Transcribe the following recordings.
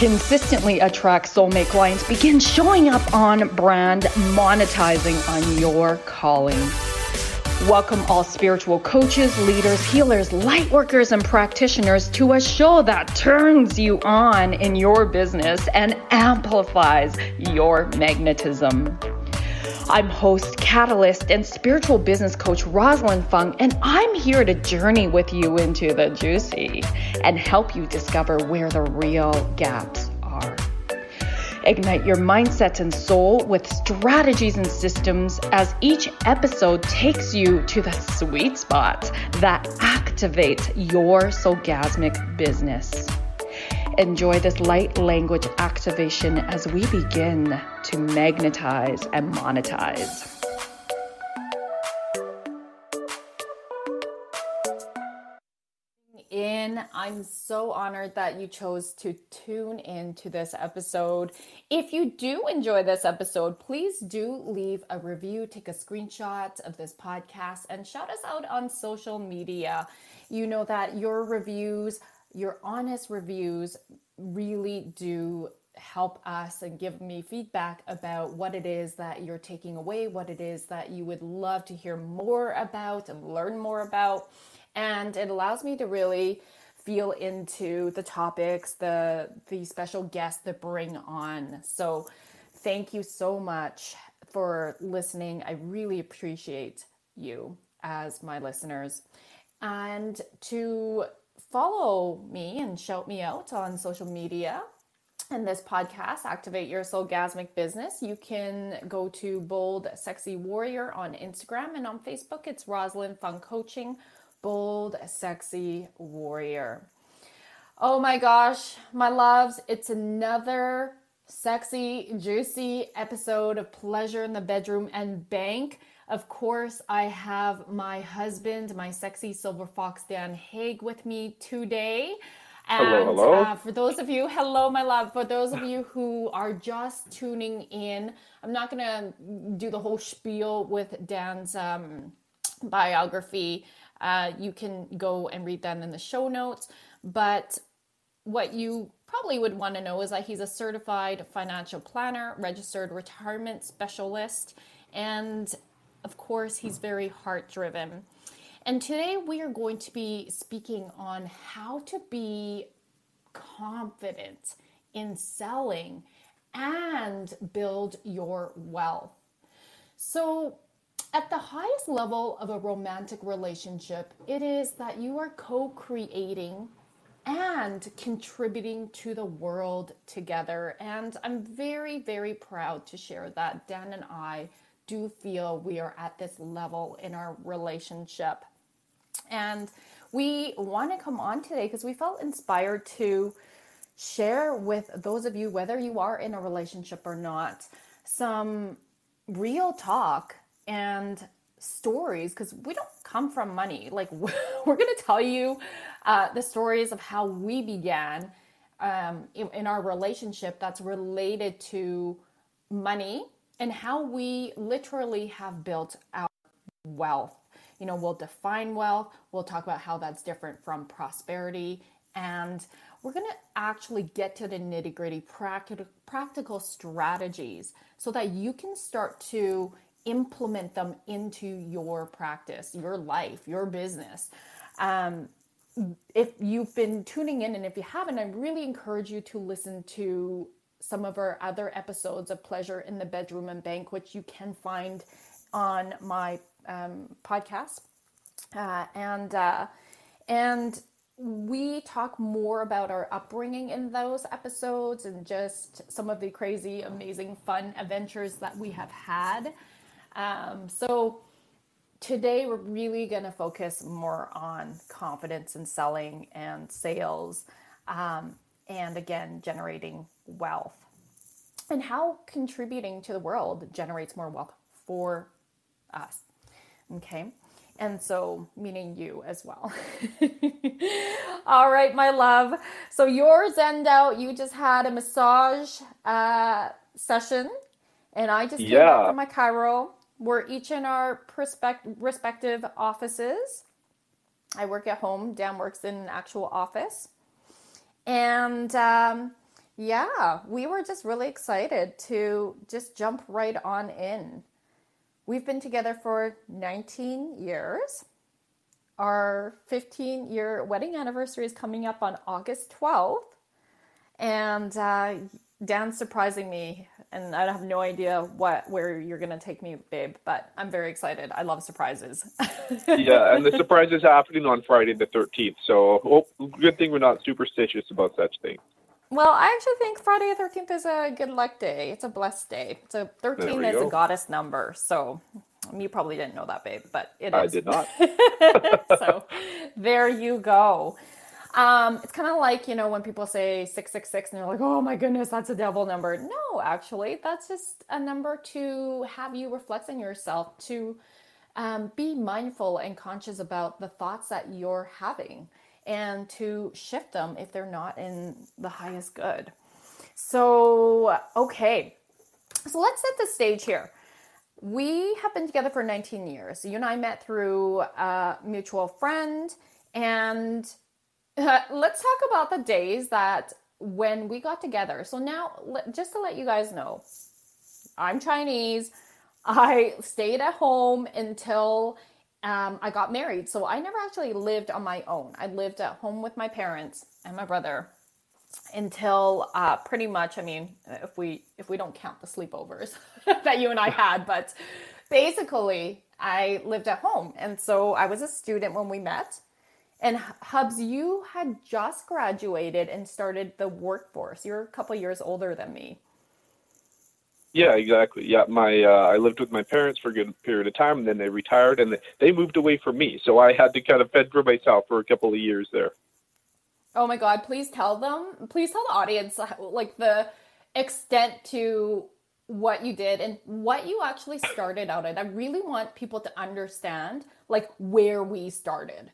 Consistently attract soulmate clients, begin showing up on brand, monetizing on your calling. Welcome all spiritual coaches, leaders, healers, light workers, and practitioners to a show that turns you on in your business and amplifies your magnetism. I'm host, catalyst, and spiritual business coach Rosalyn Fung, and I'm here to journey with you into the juicy and help you discover where the real gaps are. Ignite your mindset and soul with strategies and systems as each episode takes you to the sweet spot that activates your soulgasmic business. Enjoy this light language activation as we begin to magnetize and monetize. In, I'm so honored that you chose to tune in to this episode. If you do enjoy this episode, please do leave a review, take a screenshot of this podcast, and shout us out on social media. You know that your reviews your honest reviews really do help us and give me feedback about what it is that you're taking away, what it is that you would love to hear more about and learn more about. And it allows me to really feel into the topics, the the special guests that bring on. So thank you so much for listening. I really appreciate you as my listeners. And to follow me and shout me out on social media and this podcast, Activate Your Soulgasmic Business, you can go to Bold Sexy Warrior on Instagram and on Facebook, it's Rosalyn Fung Coaching, Bold Sexy Warrior. Oh my gosh, my loves, it's another sexy, juicy episode of Pleasure in the Bedroom and Bank. Of course, I have my husband, my sexy silver fox Dan Haig, with me today. And hello, hello. Uh, for those of you, hello, my love. For those of you who are just tuning in, I'm not going to do the whole spiel with Dan's um, biography. Uh, you can go and read that in the show notes. But what you probably would want to know is that he's a certified financial planner, registered retirement specialist, and of course, he's very heart driven. And today we are going to be speaking on how to be confident in selling and build your wealth. So, at the highest level of a romantic relationship, it is that you are co creating and contributing to the world together. And I'm very, very proud to share that Dan and I do feel we are at this level in our relationship. And we want to come on today because we felt inspired to share with those of you, whether you are in a relationship or not, some real talk and stories because we don't come from money. Like, we're going to tell you uh, the stories of how we began um, in, in our relationship that's related to money and how we literally have built our wealth. You know, we'll define wealth, we'll talk about how that's different from prosperity, and we're going to actually get to the nitty gritty practical, practical strategies so that you can start to implement them into your practice, your life, your business. Um, if you've been tuning in and if you haven't, I really encourage you to listen to some of our other episodes of Pleasure in the Bedroom and Bank, which you can find on my um, podcast. Uh, and uh, and we talk more about our upbringing in those episodes and just some of the crazy, amazing, fun adventures that we have had. Um, so today we're really going to focus more on confidence in selling and sales, um, and again, generating wealth and how contributing to the world generates more wealth for us. Okay. And so, meaning you as well. All right, my love. So, you're zened out. You just had a massage uh, session, and I just came yeah. back from my chiro. We're each in our perspect- respective offices. I work at home. Dan works in an actual office. And um, yeah, we were just really excited to just jump right on in. We've been together for 19 years. Our 15 year wedding anniversary is coming up on August 12th. And uh, Dan's surprising me, and I have no idea what where you're gonna take me, babe. But I'm very excited. I love surprises. yeah, and the surprise is happening on Friday the 13th. So, oh, good thing we're not superstitious about such things. Well, I actually think Friday the 13th is a good luck day. It's a blessed day. It's a 13 is go. a goddess number. So you probably didn't know that, babe, but it is. I did not. so there you go. Um, it's kind of like, you know, when people say 666 and they're like, oh my goodness, that's a devil number. No, actually, that's just a number to have you reflect on yourself, to um, be mindful and conscious about the thoughts that you're having and to shift them if they're not in the highest good. So, okay. So let's set the stage here. We have been together for 19 years. You and I met through a mutual friend. And let's talk about the days that when we got together. So, now, just to let you guys know, I'm Chinese. I stayed at home until um, I got married. So I never actually lived on my own. I lived at home with my parents and my brother until uh, pretty much. I mean, if we if we don't count the sleepovers that you and I had, but basically I lived at home, and so I was a student when we met. And Hubs, you had just graduated and started the workforce. You're a couple years older than me. Yeah, exactly. Yeah, my uh, I lived with my parents for a good period of time, and then they retired, and they moved away from me, so I had to kind of fend for myself for a couple of years there. Oh my God! Please tell them. Please tell the audience uh, like the extent to what you did and what you actually started out at. I really want people to understand like where we started.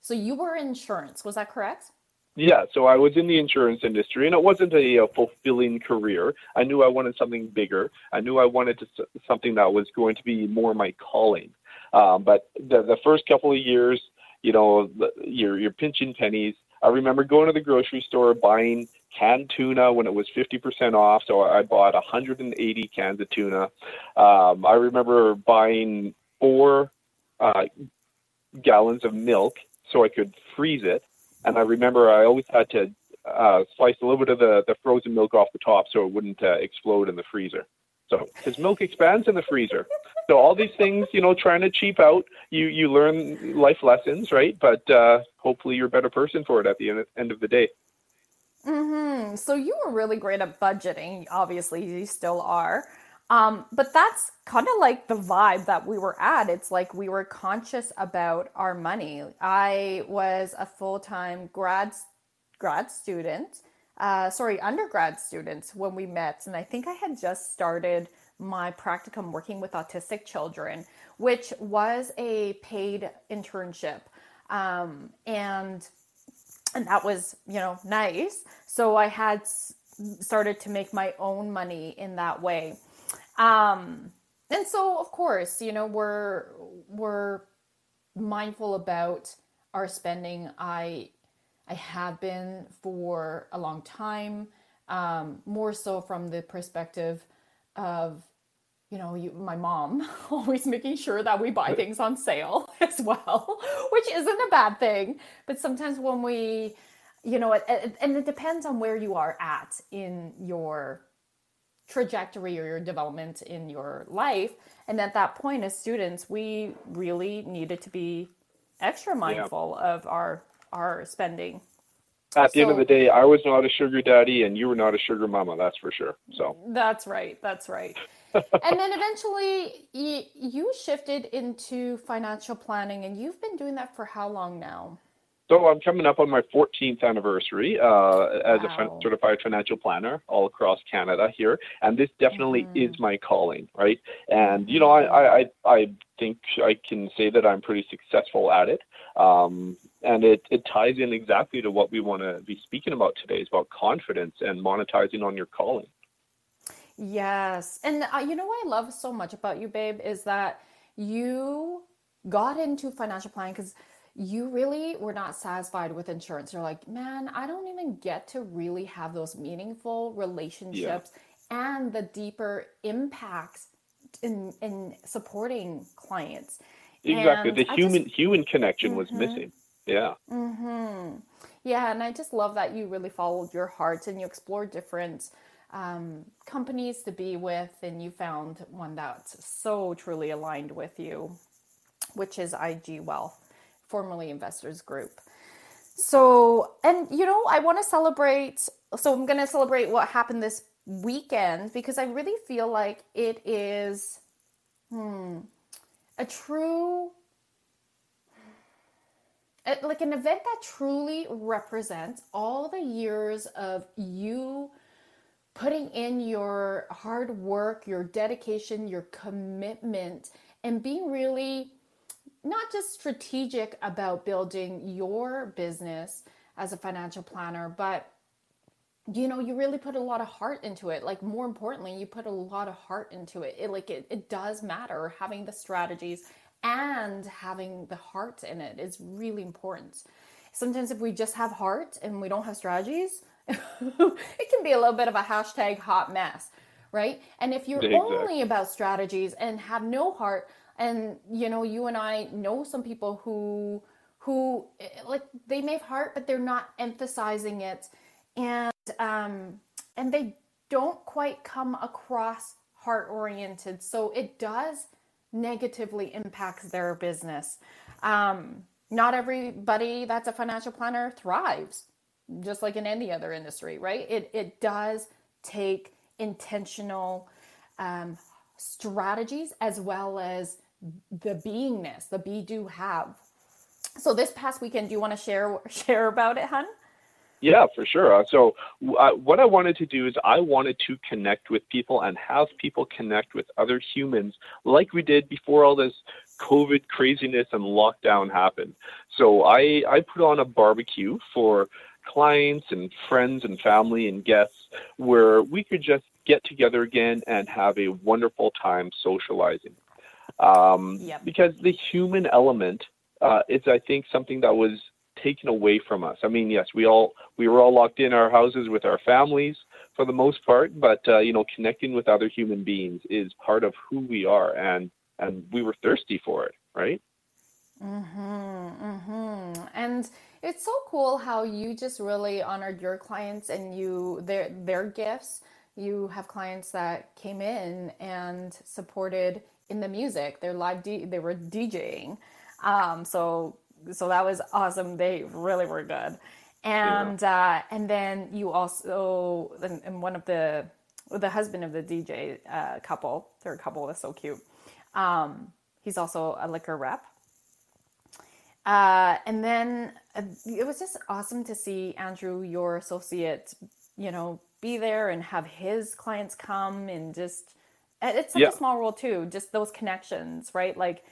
So you were insurance, was that correct? Yeah, so I was in the insurance industry, and it wasn't a, a, fulfilling career. I knew I wanted something bigger. I knew I wanted to, something that was going to be more my calling. Um, but the, the first couple of years, you know, you're, you're pinching pennies. I remember going to the grocery store buying canned tuna when it was 50% off. So I bought 180 cans of tuna. Um, I remember buying four uh, gallons of milk so I could freeze it and I remember I always had to uh, slice a little bit of the, the frozen milk off the top so it wouldn't uh, explode in the freezer. So, because milk expands in the freezer. So all these things, you know, trying to cheap out, you you learn life lessons, right? But uh, hopefully you're a better person for it at the end, end of the day. Mm-hmm. So you were really great at budgeting. Obviously, you still are. Um, but that's kind of like the vibe that we were at. It's like we were conscious about our money. I was a full time grad grad student, uh, sorry, undergrad student when we met, and I think I had just started my practicum working with autistic children, which was a paid internship, um, and and that was you know nice. So I had started to make my own money in that way um, and so, of course, you know, we're we're mindful about our spending. I I have been for a long time, um, more so from the perspective of, you know, you, my mom always making sure that we buy things on sale as well, which isn't a bad thing. But sometimes when we, you know, it, and it depends on where you are at in your trajectory or your development in your life. And at that point, as students, we really needed to be extra mindful yeah. of our our spending. At the so, end of the day, I was not a sugar daddy, and you were not a sugar mama. That's for sure. So that's right. That's right. and then eventually, you, you shifted into financial planning, and you've been doing that for how long now? So I'm coming up on my 14th anniversary uh, as wow. a certified financial planner all across Canada here, and this definitely mm-hmm. is my calling, right? And you know, I, I I think I can say that I'm pretty successful at it, um, and it it ties in exactly to what we want to be speaking about today is about confidence and monetizing on your calling. Yes, and uh, you know what I love so much about you, babe, is that you got into financial planning because you really were not satisfied with insurance. You're like, man, I don't even get to really have those meaningful relationships yeah. and the deeper impacts in in supporting clients. Exactly. And the I human just, human connection mm-hmm. was missing. Yeah. Mm-hmm. Yeah, and I just love that you really followed your heart and you explored different um, companies to be with, and you found one that's so truly aligned with you, which is IG Wealth formerly Investors Group. So, and you know, I want to celebrate. So, I'm going to celebrate what happened this weekend because I really feel like it is hmm, a true, like an event that truly represents all the years of you putting in your hard work, your dedication, your commitment, and being really not just strategic about building your business as a financial planner, but you know, you really put a lot of heart into it. Like more importantly, you put a lot of heart into it. It like it, it does matter having the strategies and having the heart in it is really important. Sometimes if we just have heart and we don't have strategies, it can be a little bit of a hashtag hot mess, right? And if you're exactly. only about strategies and have no heart, and you know you and i know some people who who like they may have heart but they're not emphasizing it. And um and they don't quite come across heart oriented so it does negatively impacts their business. Um not everybody that's a financial planner thrives just like in any other industry right? It it does take intentional um, strategies as well as the beingness, the be do have. So this past weekend, do you want to share share about it, hun? Yeah, for sure. Uh, so, uh, what I wanted to do is I wanted to connect with people and have people connect with other humans like we did before all this COVID craziness and lockdown happened. So, I, I put on a barbecue for clients and friends and family and guests where we could just get together again and have a wonderful time socializing um, yep. because the human element uh, is, I think, something that was taken away from us. I mean, yes, we all we were all locked in our houses with our families for the most part, but uh, you know, connecting with other human beings is part of who we are, and and we were thirsty for it, right? Mhm, mhm. And it's so cool how you just really honored your clients and you their their gifts. You have clients that came in and supported in the music. They're live. D- they were DJing, um, so so that was awesome. They really were good, and yeah. uh, and then you also and, and, one of the the husband of the DJ uh, couple, third couple is so cute. Um, he's also a liquor rep. Uh, and then uh, it was just awesome to see Andrew, your associate, you know, be there and have his clients come and just it's such yeah. a small world too just those connections right? Like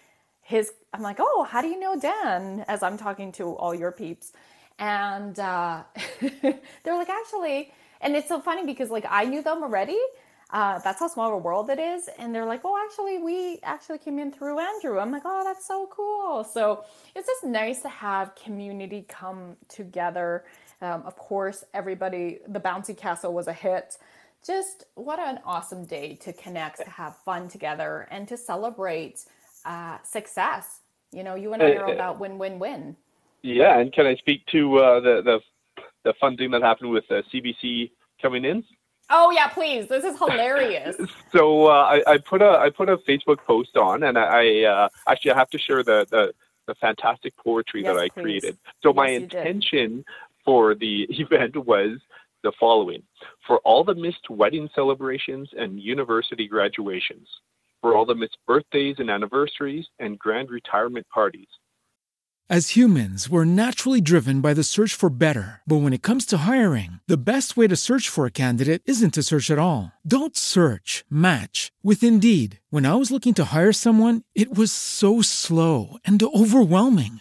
his i'm like oh how do you know dan? as i'm talking to all your peeps. And uh, they're like actually and it's so funny because like i knew them already uh, that's how small of a world it is. And they're like oh actually we actually came in through andrew. I'm like oh that's so cool. So it's just nice to have community come together. Um, of course everybody the bouncy castle was a hit just what an awesome day to connect, to have fun together, and to celebrate uh, success. You know, you and I are about win win win. Yeah, and can I speak to uh, the the the fun thing that happened with uh, CBC coming in? Oh yeah, please. This is hilarious. so uh, I, I, put a I put a Facebook post on, and I, uh, actually I have to share the the, the fantastic poetry yes, that I please. created. So yes, my intention for the event was the following: for all the missed wedding celebrations and university graduations, for all the missed birthdays and anniversaries and grand retirement parties as humans, we're naturally driven by the search for better. But when it comes to hiring, the best way to search for a candidate isn't to search at all. Don't search, match with Indeed. When I was looking to hire someone, it was so slow and overwhelming.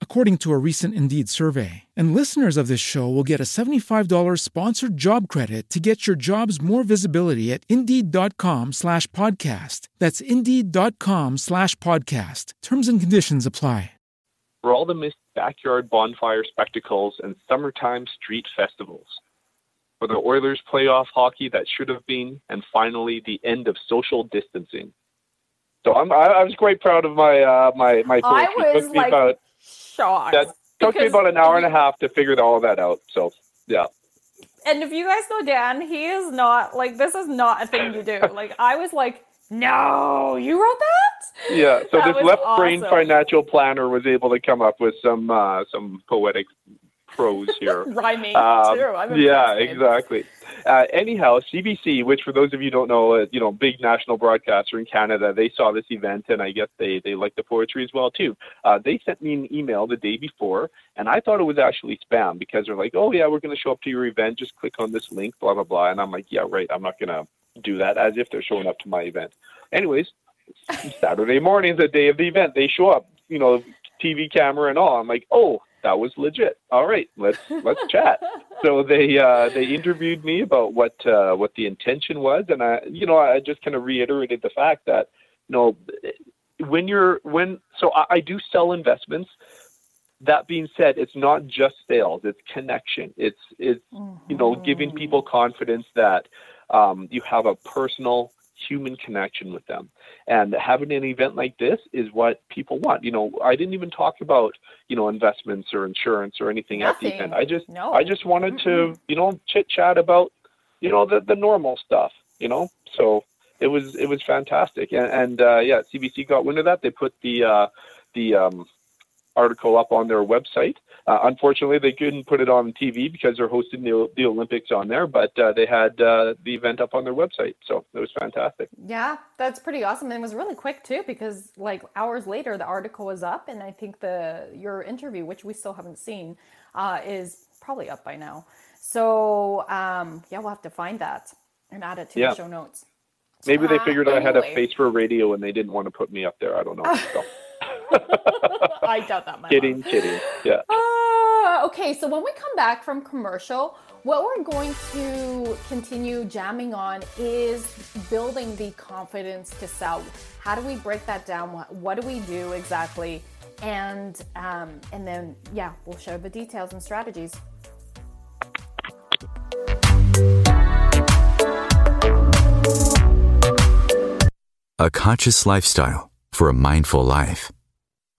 according to a recent Indeed survey. And listeners of this show will get a $75 sponsored job credit to get your jobs more visibility at Indeed.com slash podcast. That's Indeed.com slash podcast. Terms and conditions apply for all the missed backyard bonfire spectacles and summertime street festivals, for the Oilers playoff hockey that should have been, and finally the end of social distancing. So I'm, I, I was quite proud of my uh, my my. I was like about, shocked. That took me about an hour and a half to figure all that out. So yeah. And if you guys know Dan, he is not like this is not a thing you do. like I was like, no, you wrote that? Yeah. So that this left awesome. brain financial planner was able to come up with some uh, some poetic prose here. Rhyming um, too. I'm yeah, exactly. Uh, anyhow, CBC, which for those of you don't know, uh, you know, big national broadcaster in Canada, they saw this event and I guess they they like the poetry as well too. Uh, they sent me an email the day before, and I thought it was actually spam because they're like, "Oh yeah, we're going to show up to your event. Just click on this link, blah blah blah." And I'm like, "Yeah, right. I'm not going to do that as if they're showing up to my event. Anyways, Saturday morning, the day of the event, they show up, you know, TV camera and all. I'm like, oh, that was legit. All right, let's let's chat. So they uh, they interviewed me about what uh, what the intention was, and I you know I just kind of reiterated the fact that you know when you're when so I, I do sell investments. That being said, it's not just sales; it's connection. It's it's mm-hmm. you know giving people confidence that um, you have a personal human connection with them. And having an event like this is what people want. You know, I didn't even talk about, you know, investments or insurance or anything Nothing. at the event. I just no. I just wanted mm to, you know, chit chat about, you know, the the normal stuff, you know. So it was it was fantastic. And, and uh, yeah, CBC got wind of that. They put the uh, the um, article up on their website. Uh, unfortunately, they couldn't put it on TV because they're hosting the, the Olympics on there, but uh, they had uh, the event up on their website. So it was fantastic. Yeah, that's pretty awesome. And it was really quick too, because like hours later, the article was up. And I think the your interview, which we still haven't seen, uh, is probably up by now. So um, yeah, we'll have to find that and add it to yeah. the show notes. Maybe they figured anyway. I had a face for radio and they didn't want to put me up there. I don't know. So. I doubt that. My kidding, mom. kidding. Yeah. Uh, okay, so when we come back from commercial, what we're going to continue jamming on is building the confidence to sell. How do we break that down? What, what do we do exactly? And um, and then yeah, we'll share the details and strategies. A conscious lifestyle for a mindful life.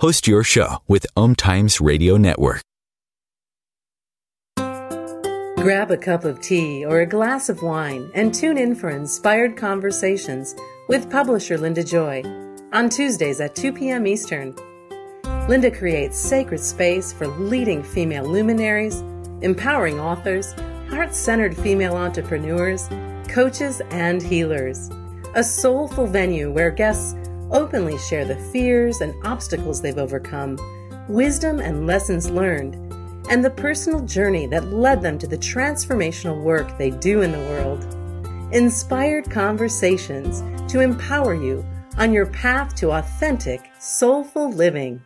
Host your show with Om Times Radio Network. Grab a cup of tea or a glass of wine and tune in for inspired conversations with publisher Linda Joy on Tuesdays at 2 p.m. Eastern. Linda creates sacred space for leading female luminaries, empowering authors, heart centered female entrepreneurs, coaches, and healers. A soulful venue where guests openly share the fears and obstacles they've overcome, wisdom and lessons learned, and the personal journey that led them to the transformational work they do in the world. Inspired conversations to empower you on your path to authentic, soulful living.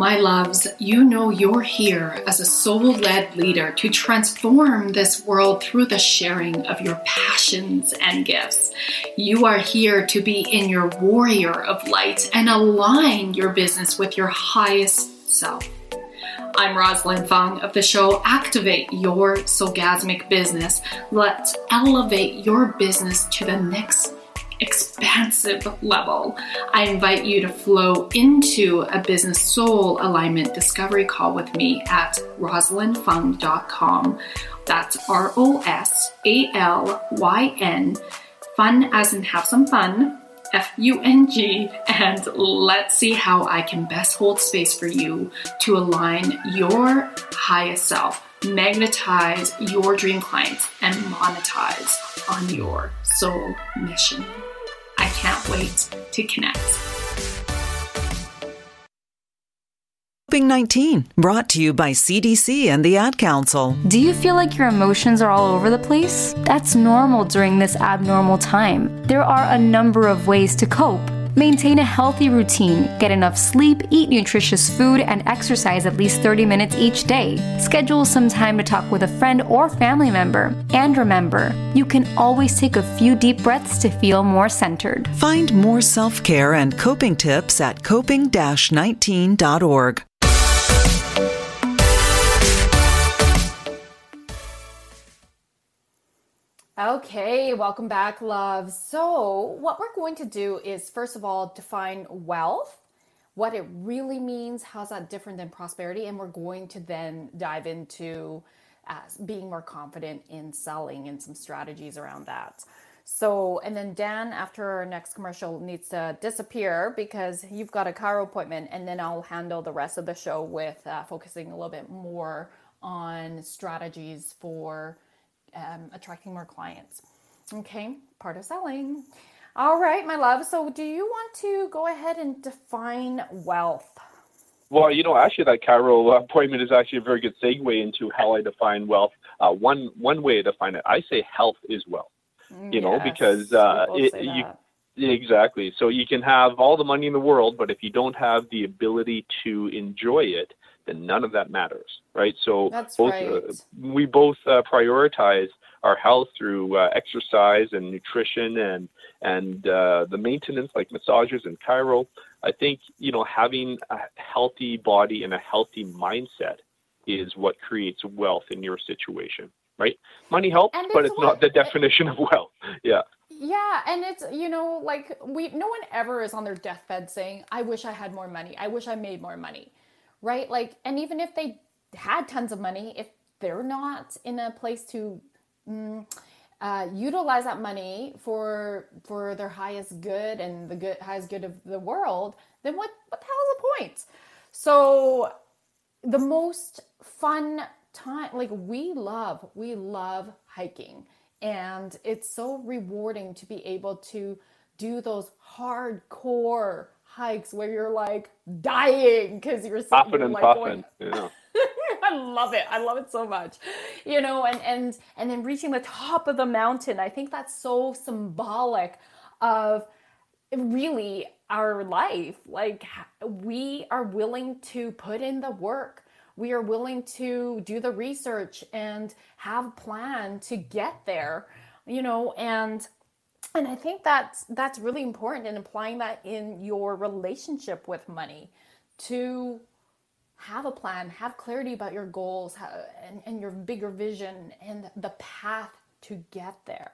My loves, you know you're here as a soul led leader to transform this world through the sharing of your passions and gifts. You are here to be in your warrior of light and align your business with your highest self. I'm Rosalyn Fung of the show Activate Your Soulgasmic Business. Let's elevate your business to the next expansive level. I invite you to flow into a business soul alignment discovery call with me at rosalynfung.com. That's R O S A L Y N, fun as in have some fun. F U N G, and let's see how I can best hold space for you to align your highest self, magnetize your dream clients, and monetize on your soul mission. I can't wait to connect. Coping 19, brought to you by CDC and the Ad Council. Do you feel like your emotions are all over the place? That's normal during this abnormal time. There are a number of ways to cope. Maintain a healthy routine, get enough sleep, eat nutritious food, and exercise at least 30 minutes each day. Schedule some time to talk with a friend or family member. And remember, you can always take a few deep breaths to feel more centered. Find more self care and coping tips at coping 19.org. Okay, welcome back, love. So, what we're going to do is first of all define wealth, what it really means, how's that different than prosperity, and we're going to then dive into uh, being more confident in selling and some strategies around that. So, and then Dan, after our next commercial, needs to disappear because you've got a chiro appointment, and then I'll handle the rest of the show with uh, focusing a little bit more on strategies for um, attracting more clients. Okay, part of selling. All right, my love. So, do you want to go ahead and define wealth? Well, you know, actually, that chiro appointment is actually a very good segue into how I define wealth. Uh, one one way to define it, I say health is wealth. You yes, know, because uh, it, you exactly. So you can have all the money in the world, but if you don't have the ability to enjoy it, then none of that matters, right? So That's both right. uh, we both uh, prioritize our health through uh, exercise and nutrition and and uh, the maintenance like massages and chiro. I think you know having a healthy body and a healthy mindset is what creates wealth in your situation, right? Money helps, but it's what, not the definition of wealth. Yeah. Yeah, and it's you know like we no one ever is on their deathbed saying, "I wish I had more money. I wish I made more money." Right? Like, and even if they had tons of money, if they're not in a place to mm, uh, utilize that money for for their highest good and the good highest good of the world, then what what the hell is the point? So the most fun time, like we love, we love hiking, and it's so rewarding to be able to do those hardcore hikes where you're like dying because you're puffing and like puffing. Yeah. I love it. I love it so much. You know, and and and then reaching the top of the mountain. I think that's so symbolic of really our life. Like we are willing to put in the work. We are willing to do the research and have a plan to get there. You know, and and i think that's that's really important in applying that in your relationship with money to have a plan have clarity about your goals and, and your bigger vision and the path to get there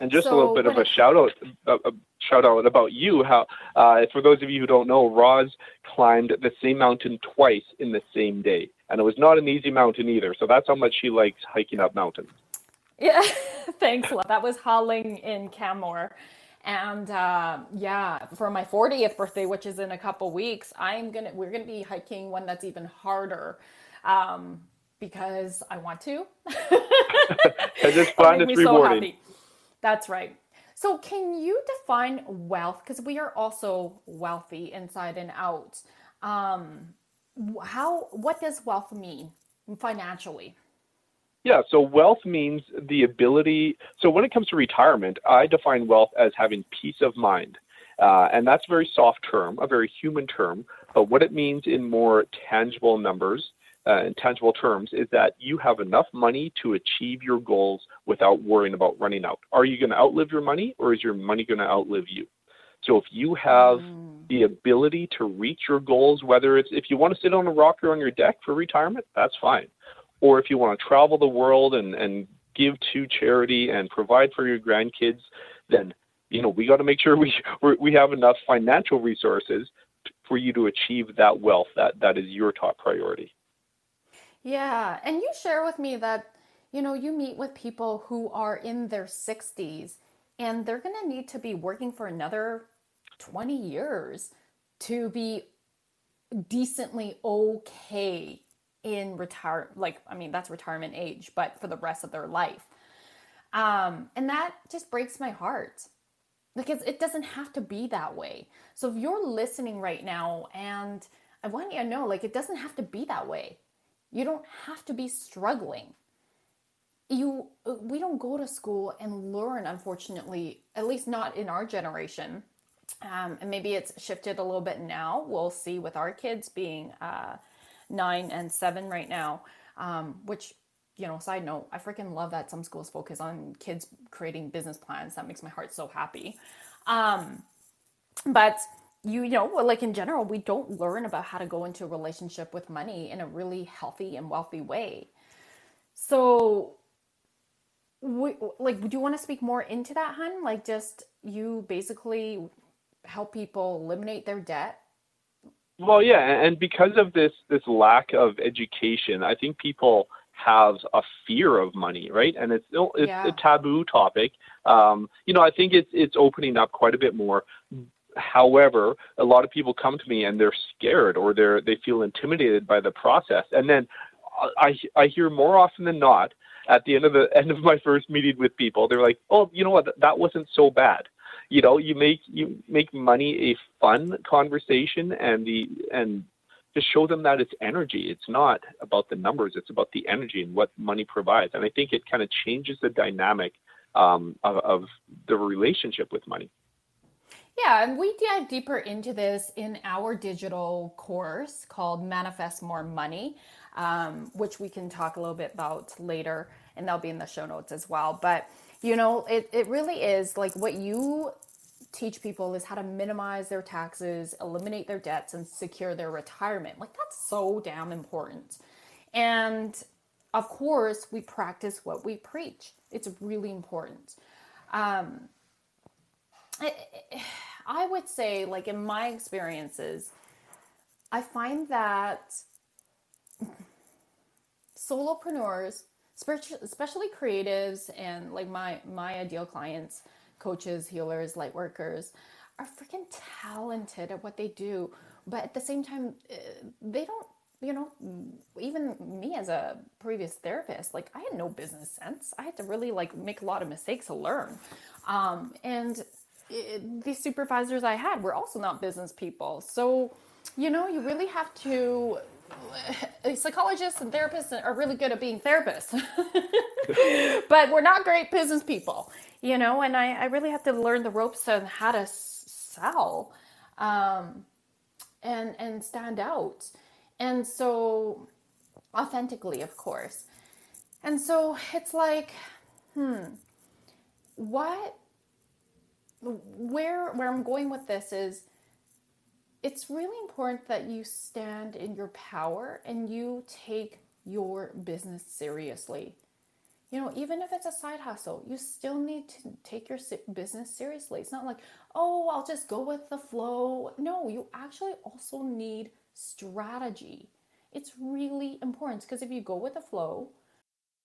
And just So a little bit of a shout out, a, a shout out about you. How, uh, for those of you who don't know, Roz climbed the same mountain twice in the same day, and it was not an easy mountain either. So that's how much she likes hiking up mountains. Yeah, thanks. love. That was Ha Ling in Canmore. And uh, yeah, for my 40th birthday, which is in a couple weeks, I'm gonna we're gonna be hiking one that's even harder um, because I want to. Because it's It fun, made it's me so rewarding. happy. That's right. So, can you define wealth? Because we are also wealthy inside and out. Um, how? What does wealth mean financially? Yeah, so wealth means the ability. So when it comes to retirement, I define wealth as having peace of mind. Uh, and that's a very soft term, a very human term. But what it means in more tangible numbers, uh, in tangible terms, is that you have enough money to achieve your goals without worrying about running out. Are you going to outlive your money or is your money going to outlive you? So if you have the ability to reach your goals, whether it's if you want to sit on a rocker on your deck for retirement, that's fine. Or if you want to travel the world and, and give to charity and provide for your grandkids, then you know we got to make sure we we're, have enough financial resources for you to achieve that wealth that that is your top priority. Yeah, and you share with me that you know you meet with people who are in their 60s and they're going to need to be working for another 20 years to be decently okay in retire like I mean that's retirement age, but for the rest of their life. Um and that just breaks my heart because it doesn't have to be that way. So if you're listening right now and I want you to know like it doesn't have to be that way. You don't have to be struggling. You we don't go to school and learn unfortunately, at least not in our generation. Um, and maybe it's shifted a little bit now. We'll see with our kids being uh, nine and seven right now, um, which you know, side note, I freaking love that some schools focus on kids creating business plans. That makes my heart so happy. Um, but you, you know, like in general, we don't learn about how to go into a relationship with money in a really healthy and wealthy way. So, we, like, do you want to speak more into that, hun? Like, just you basically help people eliminate their debt Well, yeah, and because of this this lack of education, I think people have a fear of money, right? And it's still it's Yeah. a taboo topic. Um, you know, I think it's it's opening up quite a bit more. However, a lot of people come to me and they're scared or they're they feel intimidated by the process. And then I I hear more often than not at the end of the end of my first meeting with people, they're like, "Oh, you know what? That wasn't so bad." You know, you make you make money a fun conversation and the and just show them that it's energy. It's not about the numbers. It's about the energy and what money provides. And I think it kind of changes the dynamic um, of, of the relationship with money. Yeah, and we dive deeper into this in our digital course called Manifest More Money, um, which we can talk a little bit about later, and that'll be in the show notes as well. But, you know, it, it really is like what you teach people is how to minimize their taxes, eliminate their debts, and secure their retirement. Like, that's so damn important. And of course, we practice what we preach, it's really important. Um, I, I would say, like in my experiences, I find that solopreneurs, especially creatives, and like my my ideal clients, coaches, healers, light workers, are freaking talented at what they do, but at the same time, uh, they don't. You know, even me as a previous therapist, like I had no business sense. I had to really like make a lot of mistakes to learn. Um, and it, the supervisors I had were also not business people. So, you know, you really have to. Psychologists and therapists are really good at being therapists, but we're not great business people, you know. And I, I really have to learn the ropes on how to sell, um, and and stand out, and so authentically, of course. And so it's like, hmm, what where where I'm going with this is it's really important that you stand in your power and you take your business seriously. you know, even if it's a side hustle, you still need to take your business seriously. It's not like, oh, I'll just go with the flow. No, you actually also need strategy. It's really important because if you go with the flow,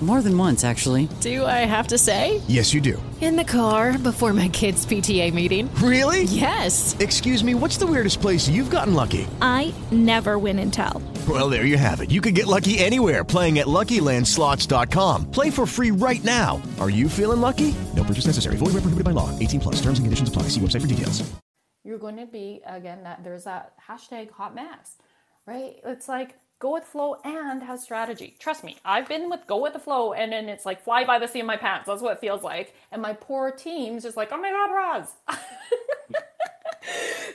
More than once, actually. Do I have to say? Yes, you do. In the car before my kids' PTA meeting. Really? Yes. Excuse me, what's the weirdest place you've gotten lucky? I never win and tell. Well, there you have it. You can get lucky anywhere playing at LuckyLandSlots.com. Play for free right now. Are you feeling lucky? No purchase necessary. Void where prohibited by law. 18 plus. Terms and conditions apply. See website for details. You're going to be again that there's that hashtag hot mess, right? It's like go with flow and have strategy. Trust me, I've been with go with the flow and then it's like fly by the seat of my pants. That's what it feels like. And my poor team's just like, oh my God, Roz.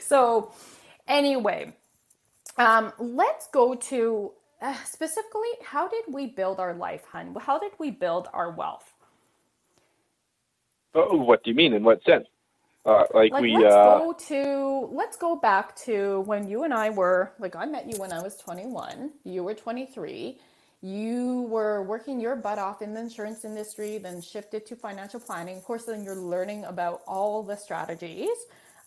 so anyway, um, let's go to uh, specifically how did we build our life, hun? How did we build our wealth? Oh, what do you mean? In what sense? Uh, like, like we let's uh, go to let's go back to when you and I were like I met you when I was 21 you were 23 you were working your butt off in the insurance industry then shifted to financial planning of course then you're learning about all the strategies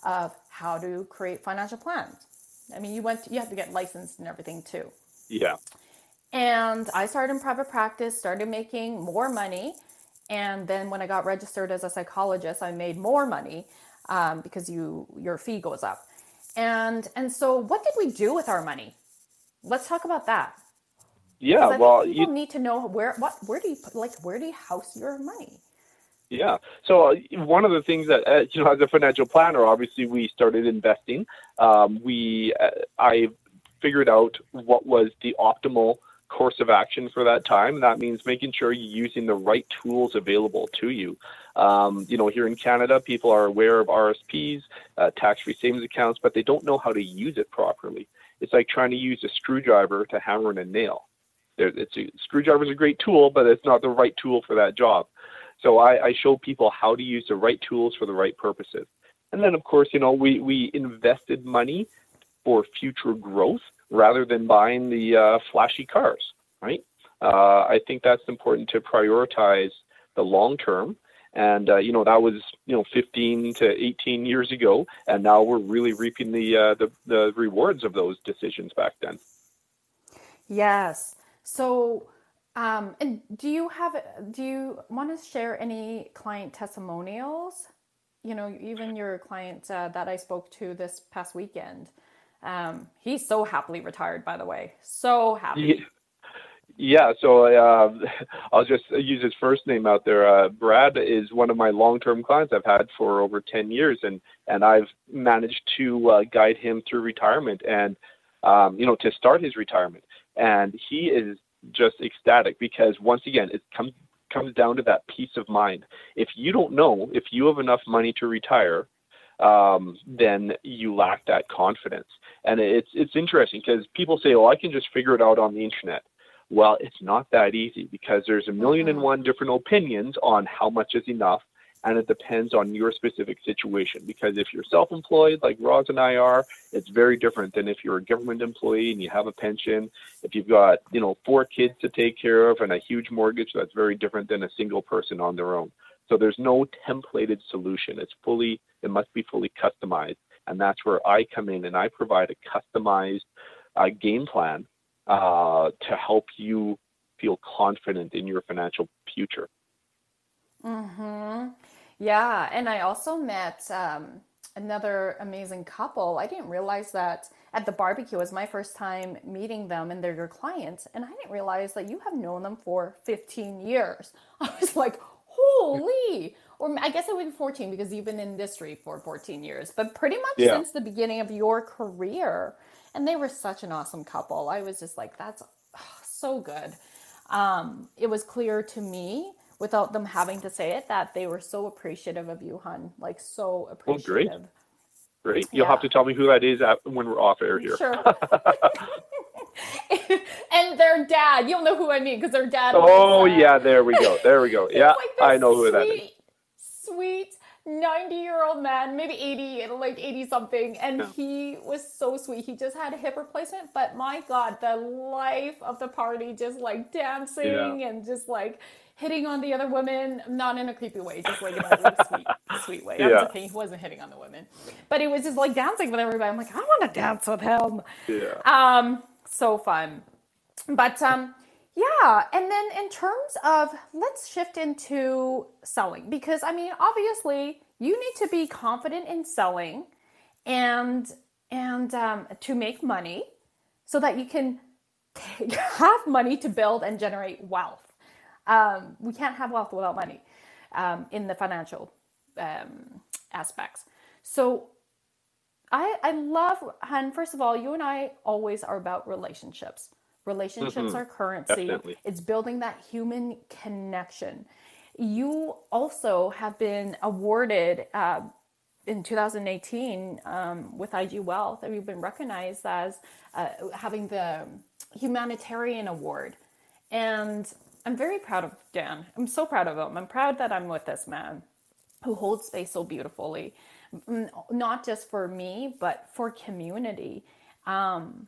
of how to create financial plans. I mean you went to, you had to get licensed and everything too. Yeah. And I started in private practice started making more money and then when I got registered as a psychologist I made more money um, because you your fee goes up. And and so what did we do with our money? Let's talk about that. Yeah, well, people you need to know where what where do you put, like where do you house your money? Yeah. So uh, one of the things that uh, you know, as a financial planner, obviously we started investing. Um, we uh, I figured out what was the optimal course of action for that time. That means making sure you're using the right tools available to you. Um, you know, here in Canada, people are aware of RSPs, uh, tax-free savings accounts, but they don't know how to use it properly. It's like trying to use a screwdriver to hammer in a nail. It's a, screwdriver is a great tool, but it's not the right tool for that job. So I, I show people how to use the right tools for the right purposes. And then, of course, you know, we, we invested money for future growth rather than buying the uh, flashy cars, right? Uh, I think that's important to prioritize the long term. And uh, you know that was you know 15 to 18 years ago, and now we're really reaping the uh, the, the rewards of those decisions back then. Yes. So, um, and do you have do you want to share any client testimonials? You know, even your client uh, that I spoke to this past weekend. Um, he's so happily retired, by the way. So happy. Yeah. So uh, I'll just use his first name out there. Uh, Brad is one of my long-term clients I've had for over 10 years, and and I've managed to uh, guide him through retirement and um, you know to start his retirement. And he is just ecstatic because once again, it comes comes down to that peace of mind. If you don't know if you have enough money to retire, um, then you lack that confidence. And it's it's interesting because people say, "Oh, I can just figure it out on the internet." Well, it's not that easy because there's a million and one different opinions on how much is enough, and it depends on your specific situation. Because if you're self-employed, like Roz and I are, it's very different than if you're a government employee and you have a pension. If you've got you know four kids to take care of and a huge mortgage, that's very different than a single person on their own. So there's no templated solution. It's fully, it must be fully customized. And that's where I come in and I provide a customized uh, game plan uh, to help you feel confident in your financial future. Mm-hmm. Yeah, and I also met um, another amazing couple. I didn't realize that at the barbecue was my first time meeting them, and they're your clients. And I didn't realize that you have known them for 15 years. I was like, holy! Or I guess it would be 14 because you've been in industry for 14 years, but pretty much Yeah. since the beginning of your career. And they were such an awesome couple. I was just like, that's oh, so good. Um, it was clear to me without them having to say it that they were so appreciative of you, hun. Like so Oh, great. appreciative. Great. You'll have to tell me who that is at, when we're off air here. Sure. and their dad, you'll know who I mean because their dad. Oh, was, uh, yeah, there we go. There we go. Yeah, like I know who that is. sweet, Sweet 90 year old man, maybe 80, like 80 something. And Yeah. he was so sweet. He just had a hip replacement, but my God, the life of the party, just like dancing Yeah. and just like hitting on the other women, not in a creepy way, just like in a sweet, sweet way. Yeah. okay, he wasn't hitting on the women, but he was just like dancing with everybody. I'm like, I want to dance with him. Yeah. Um, so fun. But um, yeah, and then in terms of let's shift into selling because I mean, obviously, you need to be confident in selling and and um, to make money so that you can have money to build and generate wealth. Um, we can't have wealth without money um, in the financial um, aspects. So I I love Han. First of all, you and I always are about relationships. Relationships Mhm. are currency. Definitely. It's building that human connection. You also have been awarded uh, in 2018 um, with IG Wealth. and You've been recognized as uh, having the humanitarian award, and I'm very proud of Dan. I'm so proud of him. I'm proud that I'm with this man who holds space so beautifully, not just for me, but for community. Um,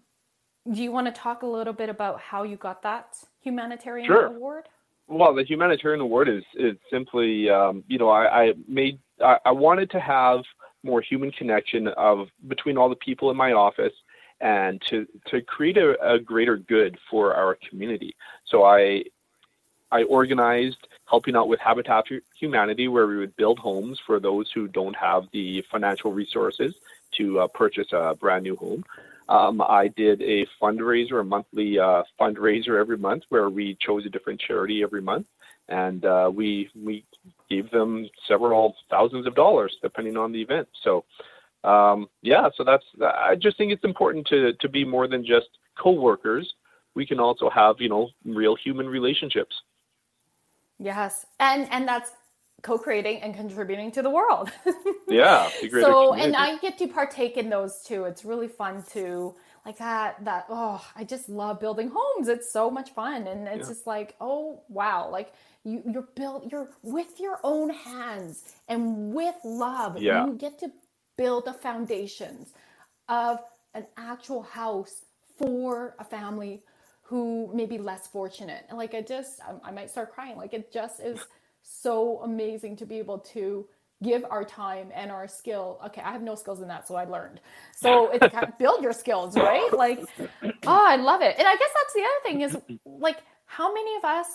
do you want to talk a little bit about how you got that humanitarian Sure. award? Well, the humanitarian award is is simply, um, you know, I, I made, I, I wanted to have more human connection of between all the people in my office, and to to create a, a greater good for our community. So I I organized helping out with Habitat for Humanity, where we would build homes for those who don't have the financial resources to uh, purchase a brand new home. Um, I did a fundraiser, a monthly uh, fundraiser every month, where we chose a different charity every month, and uh, we we gave them several thousands of dollars depending on the event. So, um, yeah, so that's I just think it's important to to be more than just coworkers. We can also have you know real human relationships. Yes, and and that's co-creating and contributing to the world. Yeah, so and I get to partake in those too. It's really fun to like that. That oh, I just love building homes. It's so much fun, and it's Yeah. just like oh wow, like you you're built you're with your own hands and with love. Yeah. you get to build the foundations of an actual house for a family who may be less fortunate. And like I just, I, I might start crying. Like it just is so amazing to be able to give our time and our skill. Okay, I have no skills in that, so I learned. So it's kind of build your skills, right? Like, oh, I love it. And I guess that's the other thing is like, how many of us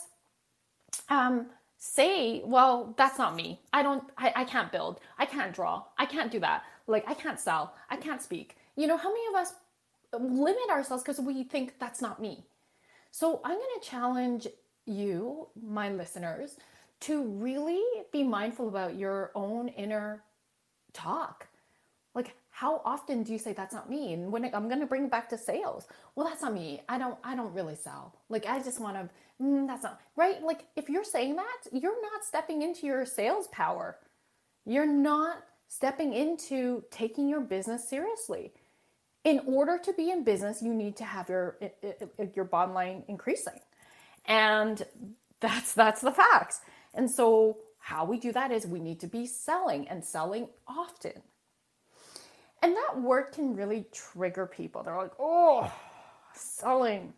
um say well that's not me i don't I, I can't build i can't draw i can't do that like i can't sell i can't speak you know how many of us limit ourselves because we think that's not me so i'm going to challenge you my listeners to really be mindful about your own inner talk. Like how often do you say that's not me and when it, i'm going to bring it back to sales? Well that's not me. I don't i don't really sell. Like i just want to mm, that's not right? Like if you're saying that you're not stepping into your sales power. You're not stepping into taking your business seriously in order to be in business you need to have your your bottom line increasing and that's that's the facts and so how we do that is we need to be selling and selling often and that word can really trigger people. They're like, oh, selling.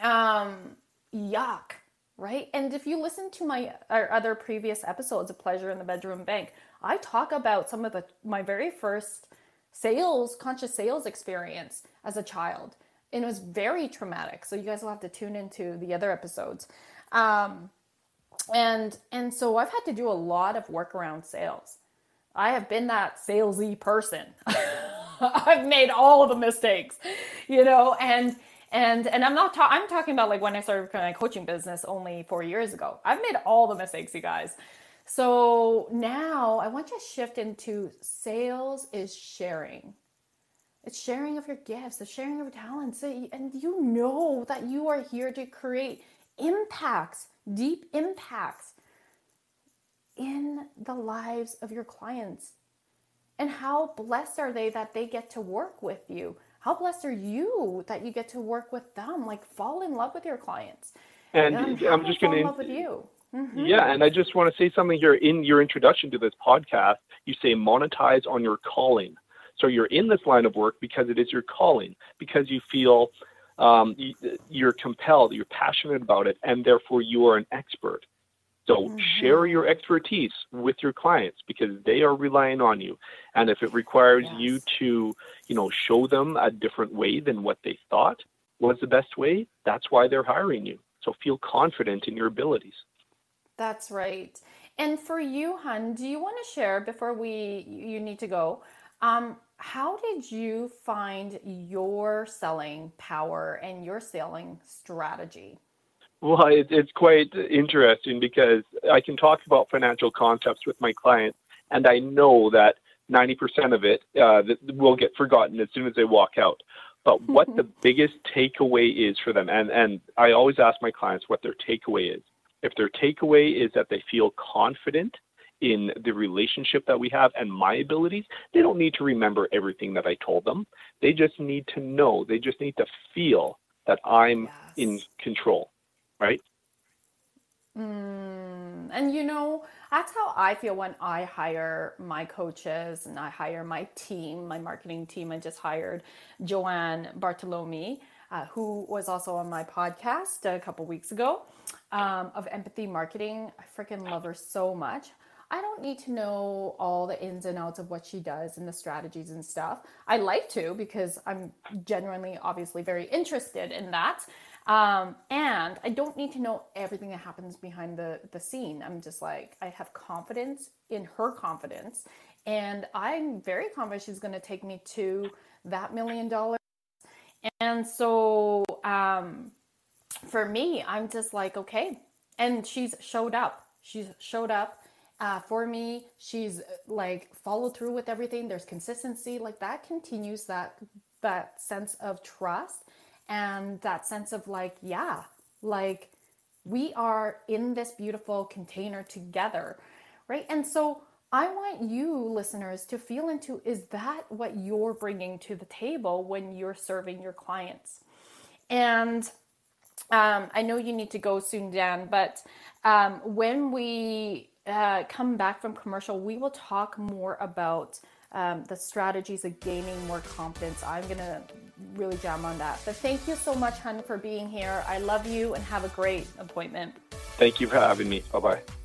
Um, yuck, right? And if you listen to my other previous episodes of Pleasure in the Bedroom Bank, I talk about some of the my very first sales, conscious sales experience as a child. And it was very traumatic. So you guys will have to tune into the other episodes. Um, and and so I've had to do a lot of work around sales. I have been that salesy person. I've made all the mistakes, you know, and and and I'm not ta- I'm talking about like when I started my coaching business only 4 years ago. I've made all the mistakes, you guys. So now I want you to shift into sales is sharing. It's sharing of your gifts, the sharing of your talents, and you know that you are here to create impacts, deep impacts in the lives of your clients. And how blessed are they that they get to work with you? How blessed are you that you get to work with them? Like fall in love with your clients. And, and I'm just going to love with you. Mm-hmm. Yeah, and I just want to say something here. In your introduction to this podcast, you say monetize on your calling. So you're in this line of work because it is your calling, because you feel um, you're compelled, you're passionate about it, and therefore you are an expert. So mm-hmm. share your expertise with your clients because they are relying on you. And if it requires yes. you to, you know, show them a different way than what they thought was the best way, that's why they're hiring you. So feel confident in your abilities. That's right. And for you, Hun, do you want to share before we you need to go? Um, how did you find your selling power and your selling strategy? Well, it, it's quite interesting because I can talk about financial concepts with my clients, and I know that 90% of it uh, will get forgotten as soon as they walk out. But what the biggest takeaway is for them, and, and I always ask my clients what their takeaway is. If their takeaway is that they feel confident in the relationship that we have and my abilities, they don't need to remember everything that I told them. They just need to know, they just need to feel that I'm yes. in control, right? Mm, and you know, that's how I feel when I hire my coaches and I hire my team, my marketing team. I just hired Joanne Bartolome, uh, who was also on my podcast a couple weeks ago um, of empathy marketing. I freaking love her so much. I don't need to know all the ins and outs of what she does and the strategies and stuff. I like to because I'm genuinely, obviously, very interested in that. Um, and I don't need to know everything that happens behind the, the scene. I'm just like, I have confidence in her confidence. And I'm very confident she's going to take me to that million dollars. And so um, for me, I'm just like, okay. And she's showed up. She's showed up uh, for me she's uh, like followed through with everything there's consistency like that continues that that sense of trust and that sense of like yeah like we are in this beautiful container together right and so i want you listeners to feel into is that what you're bringing to the table when you're serving your clients and um, i know you need to go soon dan but um, when we uh, come back from commercial, we will talk more about um, the strategies of gaining more confidence. I'm going to really jam on that. But thank you so much, Hun, for being here. I love you and have a great appointment. Thank you for having me. Bye bye.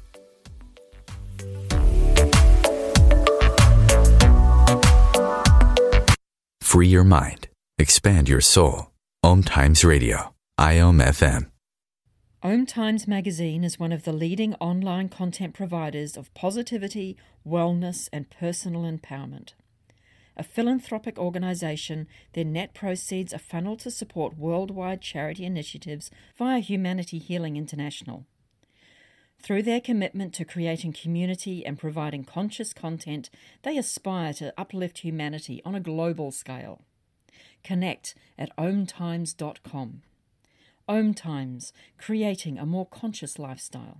Free your mind, expand your soul. Om Times Radio, IOM FM. Om Times Magazine is one of the leading online content providers of positivity, wellness, and personal empowerment. A philanthropic organization, their net proceeds are funneled to support worldwide charity initiatives via Humanity Healing International. Through their commitment to creating community and providing conscious content, they aspire to uplift humanity on a global scale. Connect at omtimes.com. Om Times, creating a more conscious lifestyle.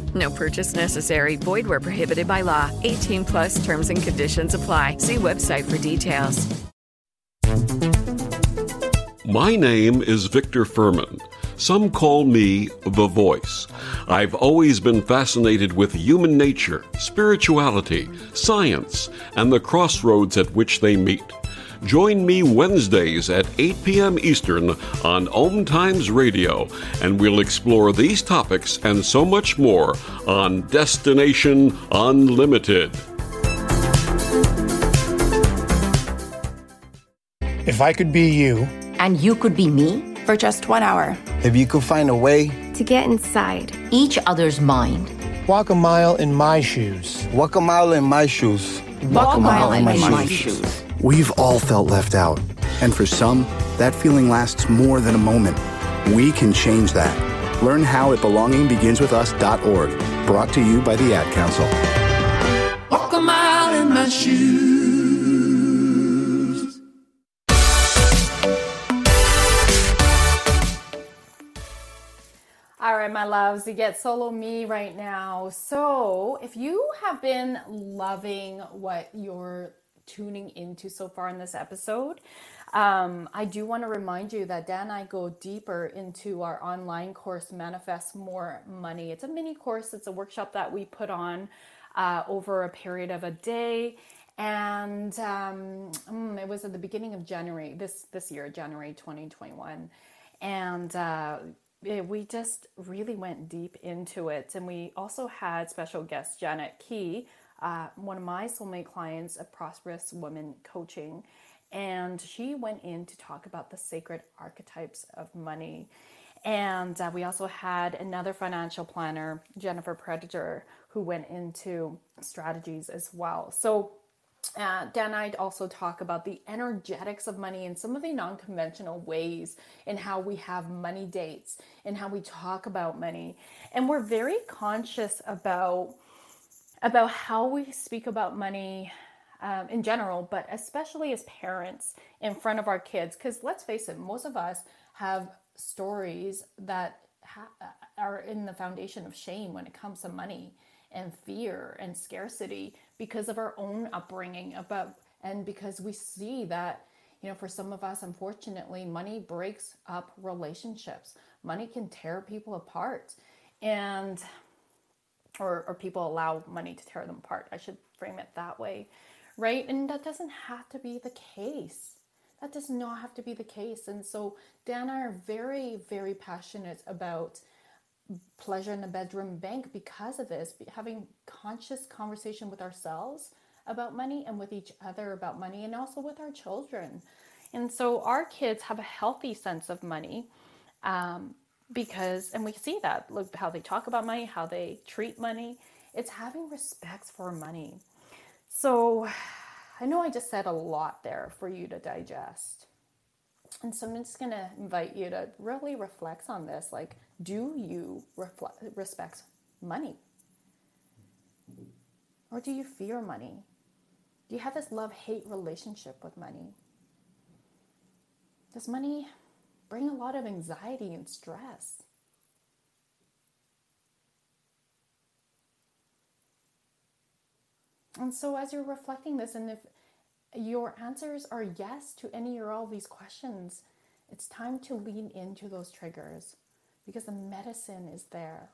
No purchase necessary. Void where prohibited by law. 18 plus terms and conditions apply. See website for details. My name is Victor Furman. Some call me the voice. I've always been fascinated with human nature, spirituality, science, and the crossroads at which they meet. Join me Wednesdays at 8 p.m. Eastern on Om Times Radio, and we'll explore these topics and so much more on Destination Unlimited. If I could be you, and you could be me for just one hour, if you could find a way to get inside each other's mind, walk a mile in my shoes, walk a mile in my shoes, walk, walk a mile, mile in, my, my shoes. shoes. We've all felt left out, and for some, that feeling lasts more than a moment. We can change that. Learn how at belongingbeginswithus.org. Brought to you by the Ad Council. Walk a mile in my shoes. All right, my loves, you get solo me right now. So, if you have been loving what you're tuning into so far in this episode. Um, I do want to remind you that Dan and I go deeper into our online course, Manifest More Money. It's a mini course, it's a workshop that we put on uh, over a period of a day. And um, mm, it was at the beginning of January, this, this year, January 2021. And uh, we just really went deep into it. And we also had special guest Janet Key, uh, one of my soulmate clients, a prosperous woman coaching, and she went in to talk about the sacred archetypes of money. And uh, we also had another financial planner, Jennifer Predator, who went into strategies as well. So uh, Dan and I also talk about the energetics of money and some of the non conventional ways in how we have money dates and how we talk about money. And we're very conscious about about how we speak about money um, in general, but especially as parents in front of our kids. Because let's face it, most of us have stories that ha- uh, are in the foundation of shame when it comes to money and fear and scarcity because of our own upbringing about and because we see that you know for some of us unfortunately money breaks up relationships money can tear people apart and or, or people allow money to tear them apart. I should frame it that way, right? And that doesn't have to be the case. That does not have to be the case. And so Dan and I are very, very passionate about pleasure in the bedroom bank because of this, having conscious conversation with ourselves about money and with each other about money and also with our children. And so our kids have a healthy sense of money. Um, because and we see that look how they talk about money how they treat money. It's having respect for money. So i know i just said a lot there for you to digest. And so i'm just going to invite you to really reflect on this like do you reflect, respect money? Or do you fear money? Do you have this love hate relationship with money? Does money bring a lot of anxiety and stress. And so, as you're reflecting this, and if your answers are yes to any or all these questions, it's time to lean into those triggers because the medicine is there.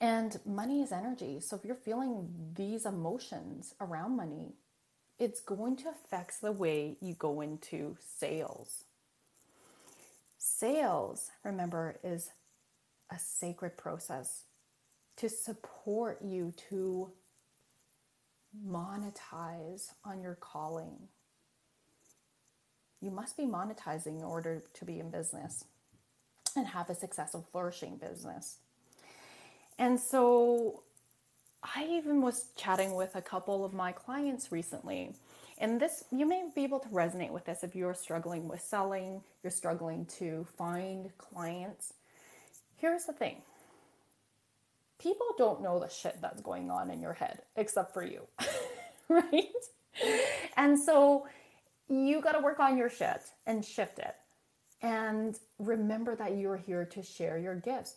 And money is energy. So, if you're feeling these emotions around money, it's going to affect the way you go into sales. Sales, remember, is a sacred process to support you to monetize on your calling. You must be monetizing in order to be in business and have a successful, flourishing business. And so I even was chatting with a couple of my clients recently. And this, you may be able to resonate with this if you're struggling with selling, you're struggling to find clients. Here's the thing people don't know the shit that's going on in your head except for you, right? And so you got to work on your shit and shift it. And remember that you're here to share your gifts.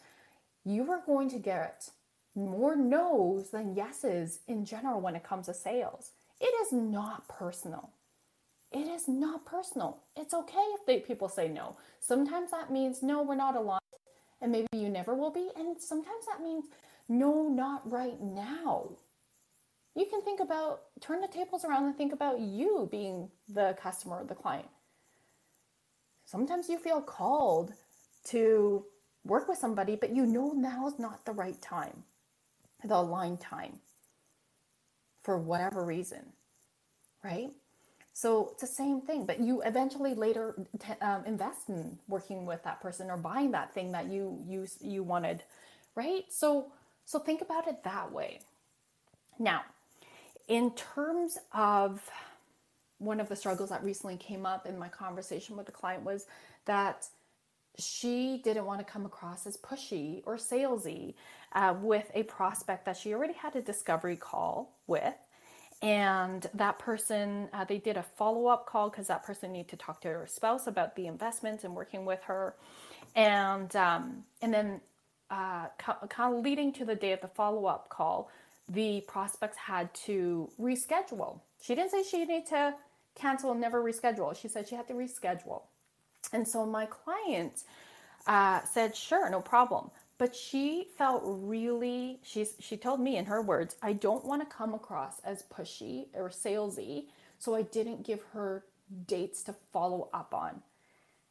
You are going to get more no's than yeses in general when it comes to sales. It is not personal. It is not personal. It's okay if they, people say no. Sometimes that means no, we're not aligned, and maybe you never will be. And sometimes that means no, not right now. You can think about, turn the tables around and think about you being the customer or the client. Sometimes you feel called to work with somebody, but you know now is not the right time the aligned time for whatever reason, right? So it's the same thing, but you eventually later t- um, invest in working with that person or buying that thing that you you you wanted, right? So so think about it that way. Now, in terms of one of the struggles that recently came up in my conversation with the client was that she didn't want to come across as pushy or salesy uh, with a prospect that she already had a discovery call with. And that person, uh, they did a follow up call because that person needed to talk to her spouse about the investment and working with her. And, um, and then, uh, kind of leading to the day of the follow up call, the prospects had to reschedule. She didn't say she needed to cancel and never reschedule. She said she had to reschedule. And so my client uh, said, sure, no problem. But she felt really, she's, she told me in her words, I don't want to come across as pushy or salesy. So I didn't give her dates to follow up on.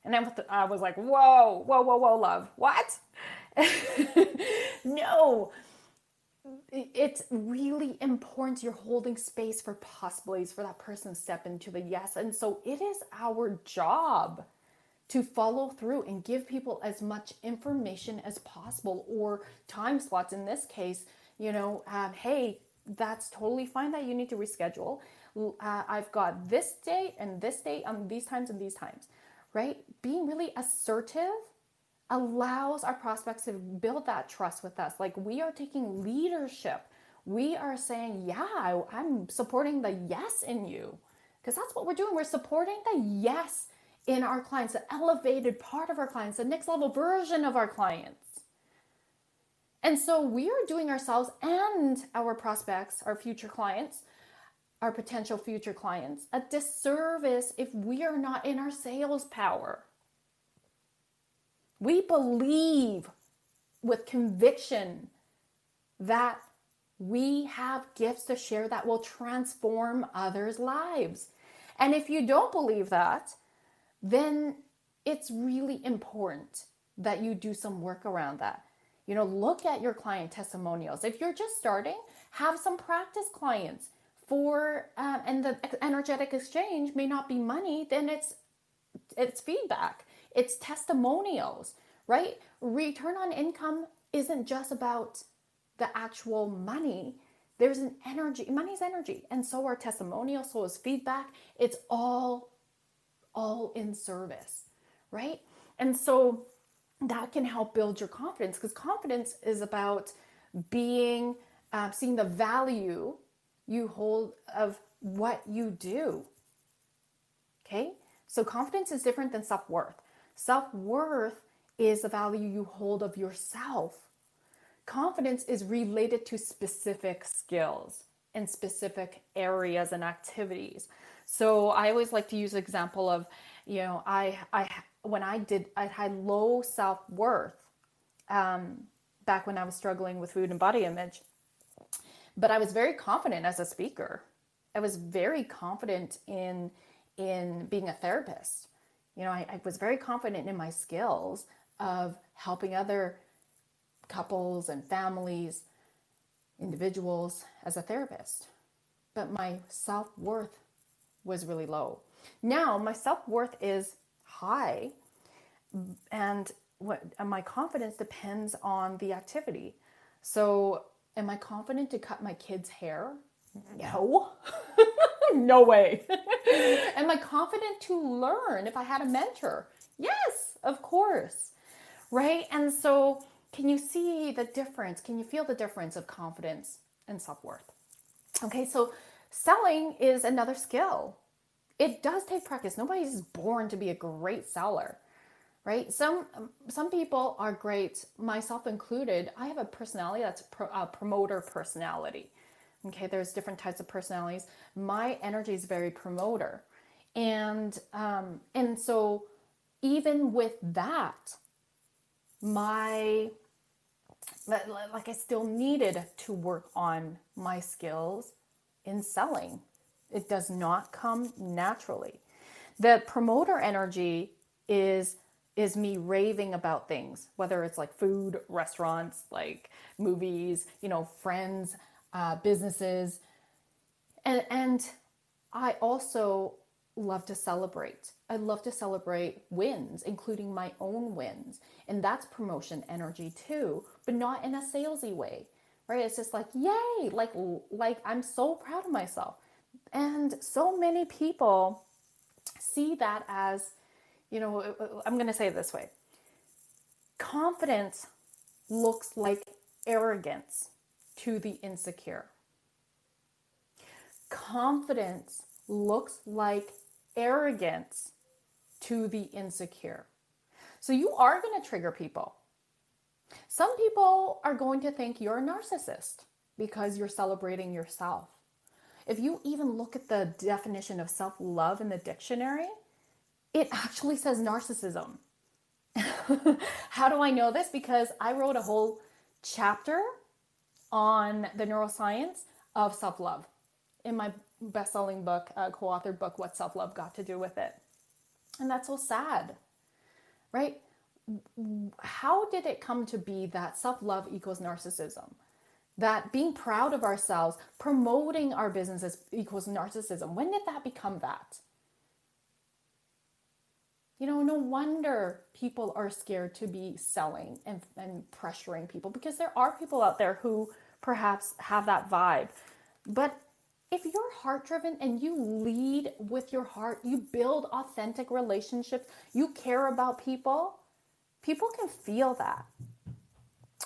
And then I was like, whoa, whoa, whoa, whoa, love, what? no, it's really important you're holding space for possibilities for that person to step into the yes. And so it is our job to follow through and give people as much information as possible or time slots in this case you know um, hey that's totally fine that you need to reschedule. Uh, i've got this date and this date on these times and these times right? Being really assertive allows our prospects to build that trust with us. Like we are taking leadership. We are saying yeah i'm supporting the yes in you. Because that's what we're doing. We're supporting the yes in our clients, the elevated part of our clients, the next level version of our clients. And so we are doing ourselves and our prospects, our future clients, our potential future clients, a disservice if we are not in our sales power. We believe with conviction that we have gifts to share that will transform others' lives. And if you don't believe that, then it's really important that you do some work around that. You know, look at your client testimonials. If you're just starting, have some practice clients for, um, and the energetic exchange may not be money, then it's it's feedback, it's testimonials, right? Return on income isn't just about the actual money. There's an energy, money's energy, and so are testimonials, so is feedback. It's all all in service, right? And so that can help build your confidence because confidence is about being, uh, seeing the value you hold of what you do. Okay? So confidence is different than self worth. Self worth is the value you hold of yourself. Confidence is related to specific skills in specific areas and activities. So I always like to use an example of, you know, I I when I did I had low self worth um, back when I was struggling with food and body image, but I was very confident as a speaker. I was very confident in in being a therapist. You know, I, I was very confident in my skills of helping other couples and families, individuals as a therapist. But my self worth was really low. Now my self worth is high, and what and my confidence depends on the activity. So, am I confident to cut my kids' hair? No. no way. am I confident to learn if I had a mentor? Yes, of course. Right? And so, can you see the difference? Can you feel the difference of confidence and self worth? Okay, so selling is another skill. It does take practice. Nobody's born to be a great seller right? Some some people are great myself included. I have a personality that's pro, a promoter personality okay? There's different types of personalities. My energy is very promoter. And um and so even with that my like i still needed to work on my skills in selling it does not come naturally the promoter energy is is me raving about things, whether it's like food, restaurants, like movies, you know, friends, uh, businesses. And, and I also love to celebrate. I love to celebrate wins, including my own wins. And that's promotion energy too, but not in a salesy way, right? It's just like, yay, like, like I'm so proud of myself. And so many people see that as you know, uh, uh, I'm going to say it this way confidence looks like arrogance to the insecure. Confidence looks like arrogance to the insecure. So you are going to trigger people. Some people are going to think you're a narcissist because you're celebrating yourself. If you even look at the definition of self love in the dictionary, it actually says narcissism. How do I know this? Because I wrote a whole chapter on the neuroscience of self love in my best selling book, uh, co authored book, What Self Love Got to Do with It. And that's so sad, right? How did it come to be that self love equals narcissism? That being proud of ourselves, promoting our businesses equals narcissism. When did that become that? You know, no wonder people are scared to be selling and, and pressuring people because there are people out there who perhaps have that vibe. But if you're heart driven and you lead with your heart, you build authentic relationships, you care about people, people can feel that.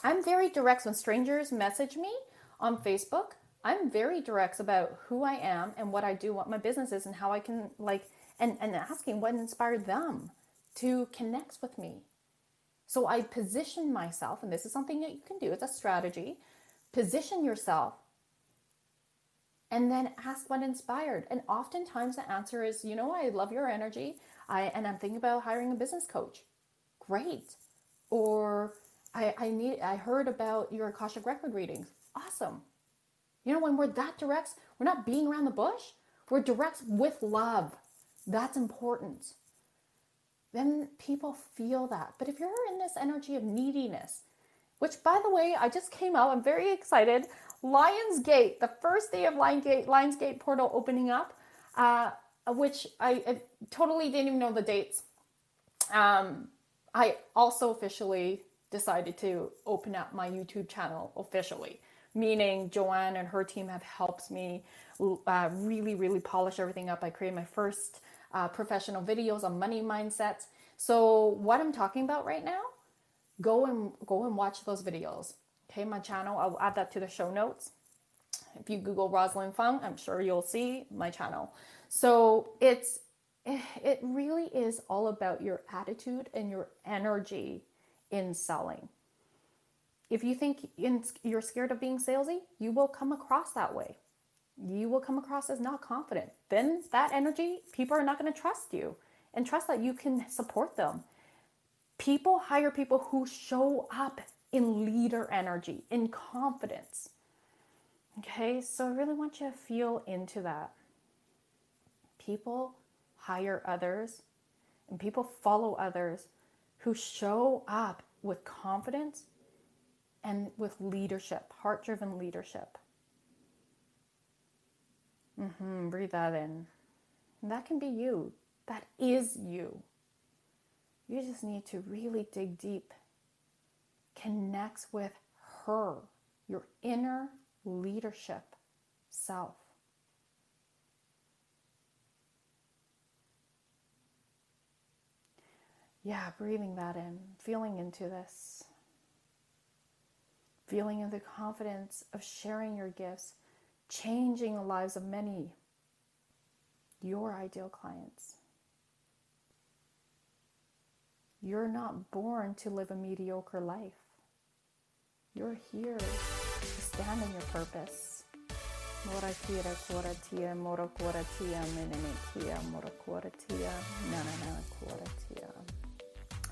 I'm very direct when strangers message me on Facebook. I'm very direct about who I am and what I do, what my business is, and how I can like and, and asking what inspired them to connect with me. So I position myself, and this is something that you can do, it's a strategy. Position yourself and then ask what inspired. And oftentimes the answer is, you know, I love your energy. I and I'm thinking about hiring a business coach. Great. Or I, I need I heard about your Akashic record readings. Awesome. You know, when we're that direct, we're not being around the bush. We're direct with love. That's important. Then people feel that. But if you're in this energy of neediness, which by the way, I just came out, I'm very excited. Lionsgate, the first day of Lionsgate, Lionsgate portal opening up, uh, which I, I, totally didn't even know the dates. Um, I also officially decided to open up my YouTube channel officially, meaning Joanne and her team have helped me uh, really, really polish everything up. I created my first uh, professional videos on money mindsets. So what I'm talking about right now, go and go and watch those videos. Okay, my channel. I'll add that to the show notes. If you Google Rosalyn Fung, I'm sure you'll see my channel. So it's Eh, it really is all about your attitude and your energy in selling. If you think you're scared of being salesy, you will come across that way you will come across as not confident. Then that energy, people are not going to trust you and trust that you can support them. People hire people who show up in leader energy, in confidence. Okay, so I really want you to feel into that. people hire others and people follow others who show up with confidence and with leadership, heart driven leadership. Mm-hmm, breathe that in. And that can be you. That is you. You just need to really dig deep. Connects with her, your inner leadership self. Yeah, breathing that in, feeling into this, feeling in the confidence of sharing your gifts, changing the lives of many, your ideal clients. You're not born to live a mediocre life. You're here to stand in your purpose. Mora kira kora tia, mora kora tia, mora kora tia, kora tia.